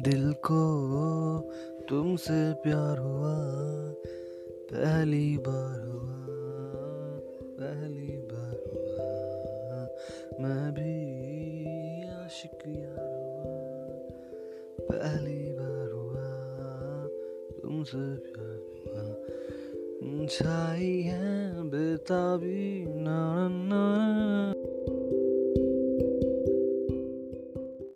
दिल को तुमसे प्यार हुआ, पहली बार हुआ, पहली बार हुआ। मैं भी आशिक यार हुआ, पहली बार हुआ, तुमसे प्यार हुआ। छाई है बेताबी, नारन नारन।